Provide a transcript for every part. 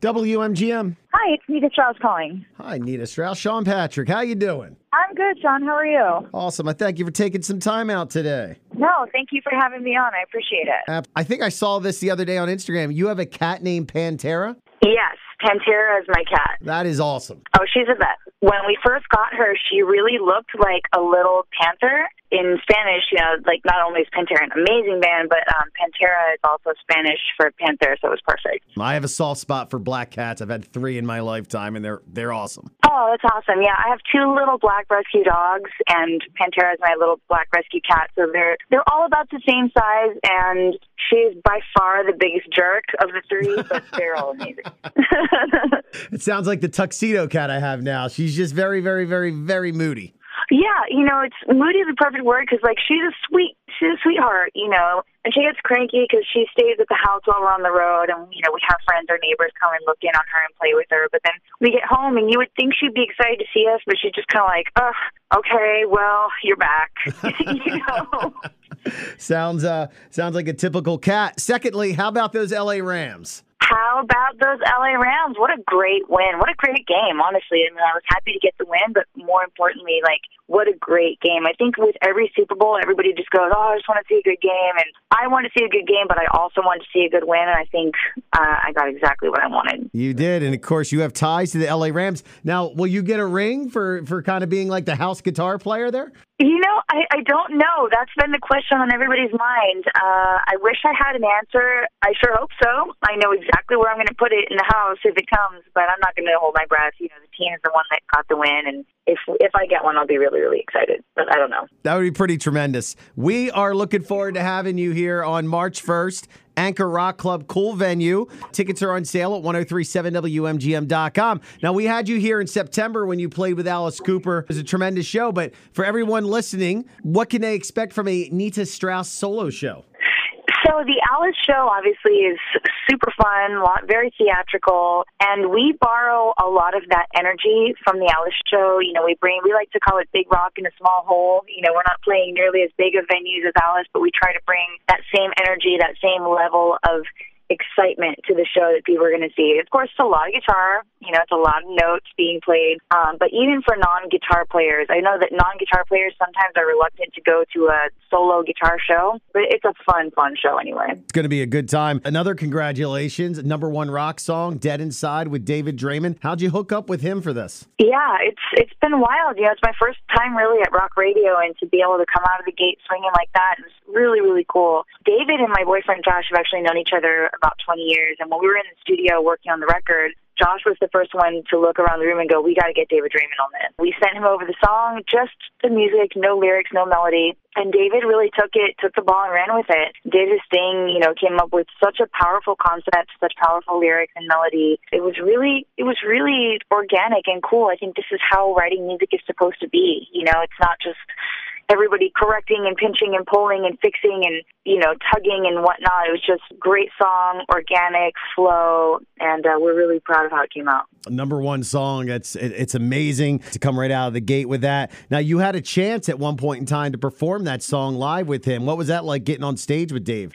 WMGM. Hi, it's Nita Strauss calling. Hi, Nita Strauss. Sean Patrick, how you doing? I'm good, Sean. How are you? Awesome. I thank you for taking some time out today. No, thank you for having me on. I appreciate it. Uh, I think I saw this the other day on Instagram. You have a cat named Pantera? Yes, Pantera is my cat. That is awesome. Oh, she's a vet. When we first got her, she really looked like a little panther. In Spanish, you know, like not only is Pantera an amazing band, but um, Pantera is also Spanish for panther, so it was perfect. I have a soft spot for black cats. I've had three in my lifetime, and they're they're awesome. Oh, that's awesome. Yeah, I have two little black rescue dogs, and Pantera is my little black rescue cat. So they're they're all about the same size, and she's by far the biggest jerk of the three, but they're all amazing. It sounds like the tuxedo cat I have now. She's just very, very, very, very moody. Yeah, you know, it's moody is the perfect word because like she's a sweet, she's a sweetheart, you know, and she gets cranky because she stays at the house while we're on the road, and you know we have friends or neighbors come and look in on her and play with her. But then we get home, and you would think she'd be excited to see us, but she's just kind of like, oh, okay, well, you're back, you know. Sounds uh sounds like a typical cat. Secondly, how about those LA Rams? About those LA Rams? What a great win. What a great game, honestly. I mean, I was happy to get the win, but more importantly, like, what a great game. I think with every Super Bowl, everybody just goes, oh, I just want to see a good game. And I want to see a good game, but I also want to see a good win. And I think uh, I got exactly what I wanted. You did, and of course you have ties to the LA Rams. Now, will you get a ring for for kind of being like the house guitar player there? You know, I, I don't know. That's been the question on everybody's mind. Uh, I wish I had an answer. I sure hope so. I know exactly where I'm going to put it in the house if it comes, but I'm not going to hold my breath. You know, the team is the one that got the win, and if if I get one, I'll be really really excited. But I don't know. That would be pretty tremendous. We are looking forward to having you here on March 1st. Anchor Rock Club, cool venue. Tickets are on sale at 1037WMGM.com. Now, we had you here in September when you played with Alice Cooper. It was a tremendous show, but for everyone listening, what can they expect from a Nita Strauss solo show? So the Alice show obviously is super fun, very theatrical, and we borrow a lot of that energy from the Alice show. You know, we bring we like to call it big rock in a small hole. You know, we're not playing nearly as big of venues as Alice, but we try to bring that same energy, that same level of excitement to the show that people are going to see. Of course, it's a lot of guitar. You know, it's a lot of notes being played. Um, but even for non-guitar players, I know that non-guitar players sometimes are reluctant to go to a solo guitar show, but it's a fun, fun show anyway. It's going to be a good time. Another congratulations, number one rock song, "Dead Inside" with David Draiman. How'd you hook up with him for this? Yeah, it's it's been wild. You know, it's my first time really at rock radio, and to be able to come out of the gate swinging like that is really, really cool. David and my boyfriend Josh have actually known each other about 20 years, and when we were in the studio working on the record, Josh was the first one to look around the room and go, "We got to get David Draiman on this." We sent him over the song, just the music, no lyrics, no melody, and David really took it, took the ball and ran with it. Did his thing, you know, came up with such a powerful concept, such powerful lyrics and melody. It was really, it was really organic and cool. I think this is how writing music is supposed to be. You know, it's not just everybody correcting and pinching and pulling and fixing and you know tugging and whatnot. It was just great song, organic flow, and uh, we're really proud of how it came out. Number one song. It's it, it's amazing to come right out of the gate with that. Now you had a chance at one point in time to perform that song live with him. What was that like getting on stage with Dave?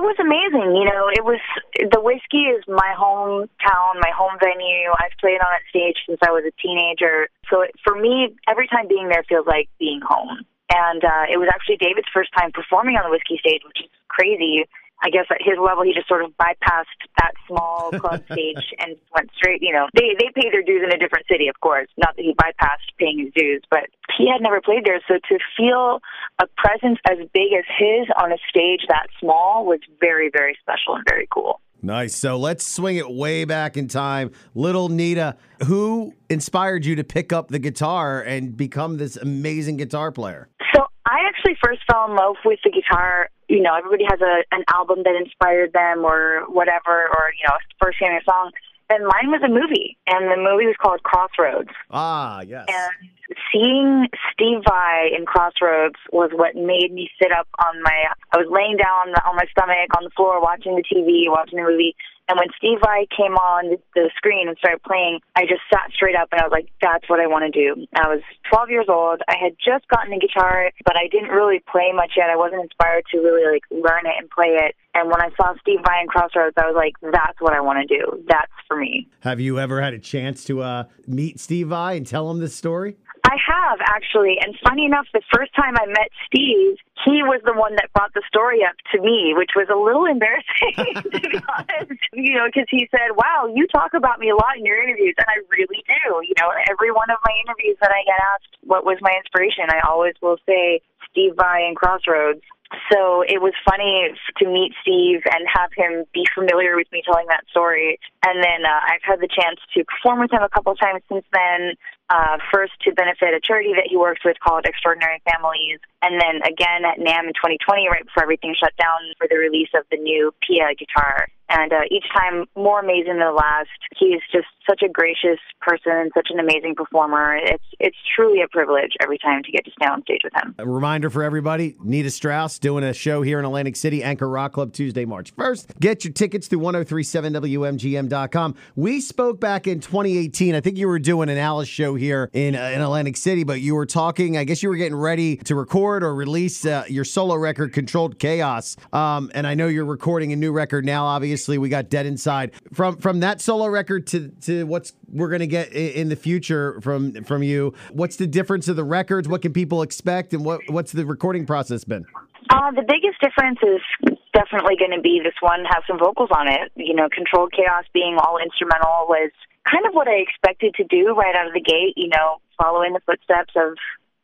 It was amazing. You know, it was the whiskey is my hometown, my home venue. I've played on that stage since I was a teenager. So it, for me, every time being there feels like being home. And uh, it was actually David's first time performing on the whiskey stage, which is crazy. I guess at his level, he just sort of bypassed that small club stage and went straight. You know, they they pay their dues in a different city, of course. Not that he bypassed paying his dues, but he had never played there. So to feel a presence as big as his on a stage that small was very very special and very cool. Nice. So let's swing it way back in time. Little Nita, who inspired you to pick up the guitar and become this amazing guitar player? So I actually first fell in love with the guitar. You know, everybody has a an album that inspired them or whatever, or you know, first hearing a song. And mine was a movie, and the movie was called Crossroads. Ah, yes. And seeing Steve Vai in Crossroads was what made me sit up on my. I was laying down on my stomach on the floor watching the TV, watching the movie, And when Steve Vai came on the screen and started playing, I just sat straight up and I was like, that's what I want to do. I was 12 years old. I had just gotten a guitar, but I didn't really play much yet. I wasn't inspired to really like learn it and play it. And when I saw Steve Vai in Crossroads, I was like, that's what I want to do. That's for me. Have you ever had a chance to uh, meet Steve Vai and tell him this story? I have actually, and funny enough, the first time I met Steve, he was the one that brought the story up to me, which was a little embarrassing to be honest. You know, because he said, "Wow, you talk about me a lot in your interviews," and I really do. You know, every one of my interviews that I get asked, "What was my inspiration?" I always will say Steve Vai and Crossroads. So it was funny to meet Steve and have him be familiar with me telling that story. And then uh, I've had the chance to perform with him a couple times since then uh, first to benefit a charity that he works with called Extraordinary Families, and then again at NAMM in 2020, right before everything shut down, for the release of the new Pia guitar. And uh, each time more amazing than the last. He's just such a gracious person, such an amazing performer. It's it's truly a privilege every time to get to stand on stage with him. A reminder for everybody: Nita Strauss doing a show here in Atlantic City, Anchor Rock Club Tuesday, March 1st. Get your tickets through 1037wmgm.com. We spoke back in 2018. I think you were doing an Alice show here in, uh, in Atlantic City, but you were talking, I guess you were getting ready to record or release uh, your solo record, Controlled Chaos. Um, and I know you're recording a new record now. Obviously, we got Dead Inside. From from that solo record to, to what's we're going to get in the future from from you, what's the difference of the records? What can people expect? And what what's the recording process been? Uh, the biggest difference is definitely going to be this one has some vocals on it. You know, Controlled Chaos being all instrumental was kind of what I expected to do right out of the gate, you know, following the footsteps of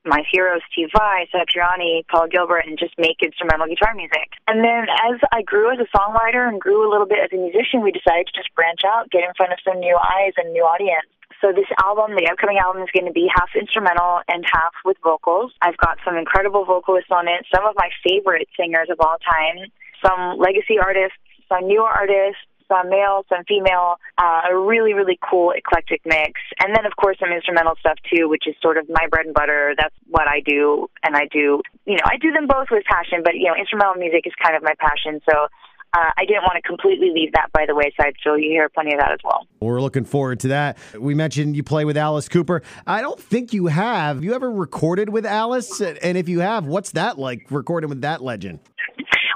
my heroes, Steve Vai, Satriani, Paul Gilbert, and just make instrumental guitar music. And then as I grew as a songwriter and grew a little bit as a musician, we decided to just branch out, get in front of some new eyes and new audience. So this album, the upcoming album, is going to be half instrumental and half with vocals. I've got some incredible vocalists on it, some of my favorite singers of all time, some legacy artists, some new artists, some male, some female, uh, a really, really cool eclectic mix. And then, of course, some instrumental stuff too, which is sort of my bread and butter. That's what I do. And I do, you know, I do them both with passion, but, you know, instrumental music is kind of my passion. So, uh, I didn't want to completely leave that by the wayside, so you hear plenty of that as well. We're looking forward to that. We mentioned you play with Alice Cooper. I don't think you have. You ever recorded with Alice? And if you have, what's that like recording with that legend?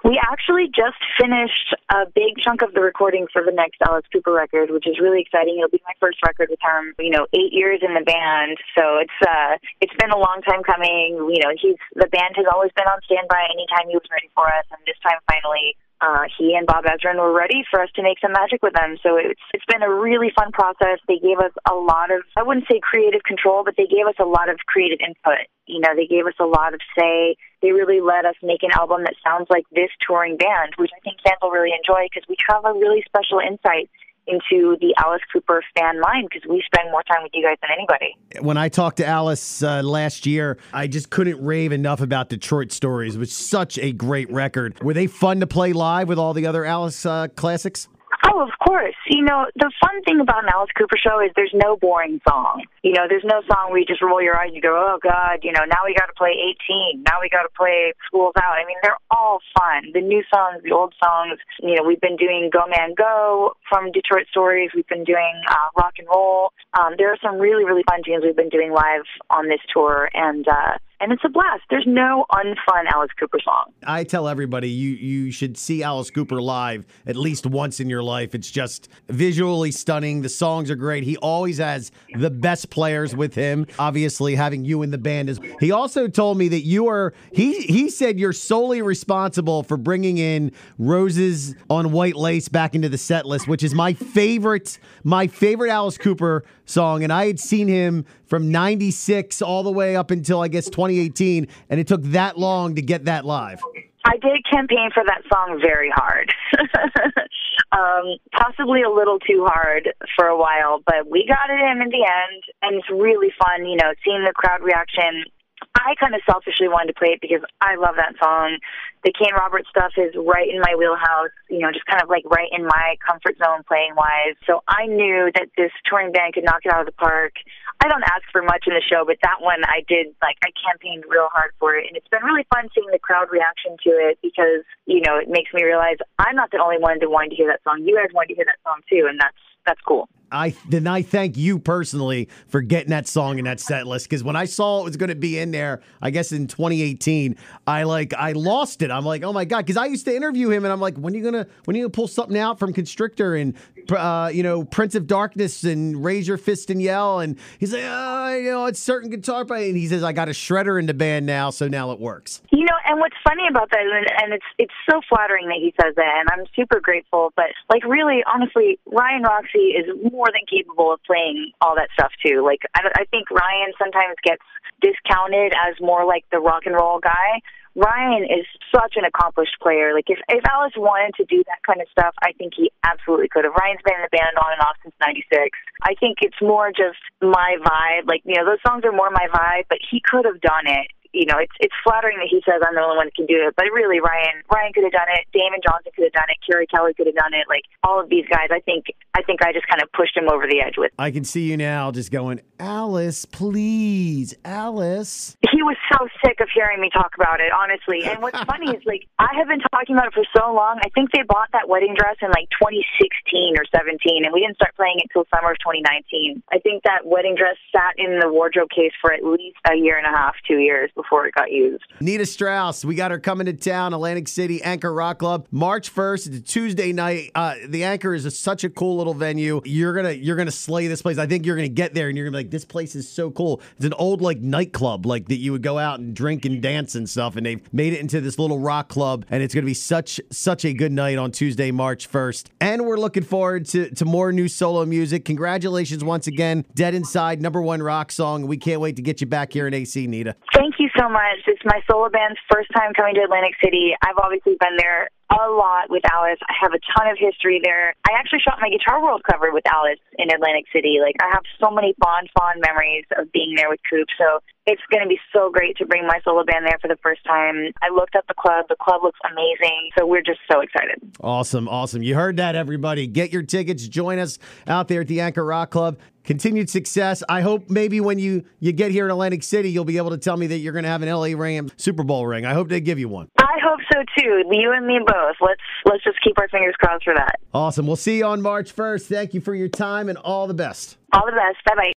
We actually just finished a big chunk of the recording for the next Alice Cooper record, which is really exciting. It'll be my first record with him. You know, eight years in the band, so it's uh, it's been a long time coming. You know, he's the band has always been on standby anytime he was ready for us, and this time finally uh, he and Bob Ezrin were ready for us to make some magic with them. So it's it's been a really fun process. They gave us a lot of I wouldn't say creative control, but they gave us a lot of creative input. You know, they gave us a lot of say. They really let us make an album that sounds like this touring band, which I think fans will really enjoy because we have a really special insight into the Alice Cooper fan mind because we spend more time with you guys than anybody. When I talked to Alice uh, last year, I just couldn't rave enough about Detroit Stories. It was such a great record. Were they fun to play live with all the other Alice uh, classics? Oh, of course. You know, the fun thing about an Alice Cooper show is there's no boring song. You know, there's no song where you just roll your eyes and you go, oh, God, you know, now we got to play 18. Now we got to play School's Out. I mean, they're all fun. The new songs, the old songs. You know, we've been doing Go Man Go from Detroit Stories. We've been doing uh, rock and roll. Um, there are some really, really fun tunes we've been doing live on this tour. And, uh, and it's a blast. There's no unfun Alice Cooper song. I tell everybody you you should see Alice Cooper live at least once in your life. It's just visually stunning. The songs are great. He always has the best players with him. Obviously, having you in the band is. He also told me that you are. He he said you're solely responsible for bringing in Roses on White Lace back into the set list, which is my favorite my favorite Alice Cooper song. And I had seen him from 96 all the way up until I guess 2018 and it took that long to get that live. I did campaign for that song very hard. um, possibly a little too hard for a while, but we got it in in the end, and it's really fun, you know, seeing the crowd reaction. I kind of selfishly wanted to play it because I love that song. The Kane Roberts stuff is right in my wheelhouse, you know, just kind of like right in my comfort zone playing wise. So I knew that this touring band could knock it out of the park. I don't ask for much in the show, but that one I did like I campaigned real hard for it and it's been really fun seeing the crowd reaction to it because, you know, it makes me realize I'm not the only one that wanted to hear that song. You guys wanted to hear that song too, and that's that's cool. I then I thank you personally for getting that song in that set list because when I saw it was going to be in there, I guess in 2018, I like I lost it. I'm like, oh my god, because I used to interview him and I'm like, when are you gonna when are you gonna pull something out from Constrictor and uh, you know Prince of Darkness and Raise Your Fist and Yell and he's like, oh, you know, it's certain guitar play and he says I got a shredder in the band now, so now it works. You know, and what's funny about that, and, and it's it's so flattering that he says that, and I'm super grateful. But like, really, honestly, Ryan Roxie is more than capable of playing all that stuff too. Like, I, I think Ryan sometimes gets discounted as more like the rock and roll guy. Ryan is such an accomplished player. Like if if Alice wanted to do that kind of stuff, I think he absolutely could have. Ryan's been in the band on and off since '96. I think it's more just my vibe. Like you know, those songs are more my vibe, but he could have done it you know, it's it's flattering that he says I'm the only one that can do it, but really Ryan Ryan could have done it, Damon Johnson could have done it, Keri Kelli could have done it, like all of these guys. I think I think I just kind of pushed him over the edge with. I can see you now, just going, Alice, please, Alice. He was so sick of hearing me talk about it, honestly. And what's funny is like I have been talking about it for so long. I think they bought that wedding dress in like 2016 or 17, and we didn't start playing it until summer of 2019. I think that wedding dress sat in the wardrobe case for at least a year and a half, two years before it got used. Nita Strauss, we got her coming to town, Atlantic City Anchor Rock Club, March 1st. It's a Tuesday night. Uh, the Anchor is a, such a cool little venue. You're gonna you're gonna slay this place. I think you're gonna get there and you're gonna be like, this place is so cool. It's an old like nightclub, like that you would go out and drink and dance and stuff. And they've made it into this little rock club, and it's gonna be such such a good night on Tuesday, March 1st. And we're looking forward to to more new solo music. Congratulations once again, Dead Inside, number one rock song. We can't wait to get you back here in AC, Nita. Thank you so much. It's my solo band's first time coming to Atlantic City. I've obviously been there a lot with Alice. I have a ton of history there. I actually shot my Guitar World cover with Alice in Atlantic City. Like I have so many fond, fond memories of being there with Coop. So it's going to be so great to bring my solo band there for the first time. I looked at the club. The club looks amazing. So we're just so excited. Awesome, awesome. You heard that, everybody. Get your tickets. Join us out there at the Anchor Rock Club. Continued success. I hope maybe when you you get here in Atlantic City, you'll be able to tell me that you're going to have an LA Rams Super Bowl ring. I hope they give you one. I hope so too. You and me both. Let's let's just keep our fingers crossed for that. Awesome. We'll see you on March 1st. Thank you for your time and all the best. All the best. Bye bye.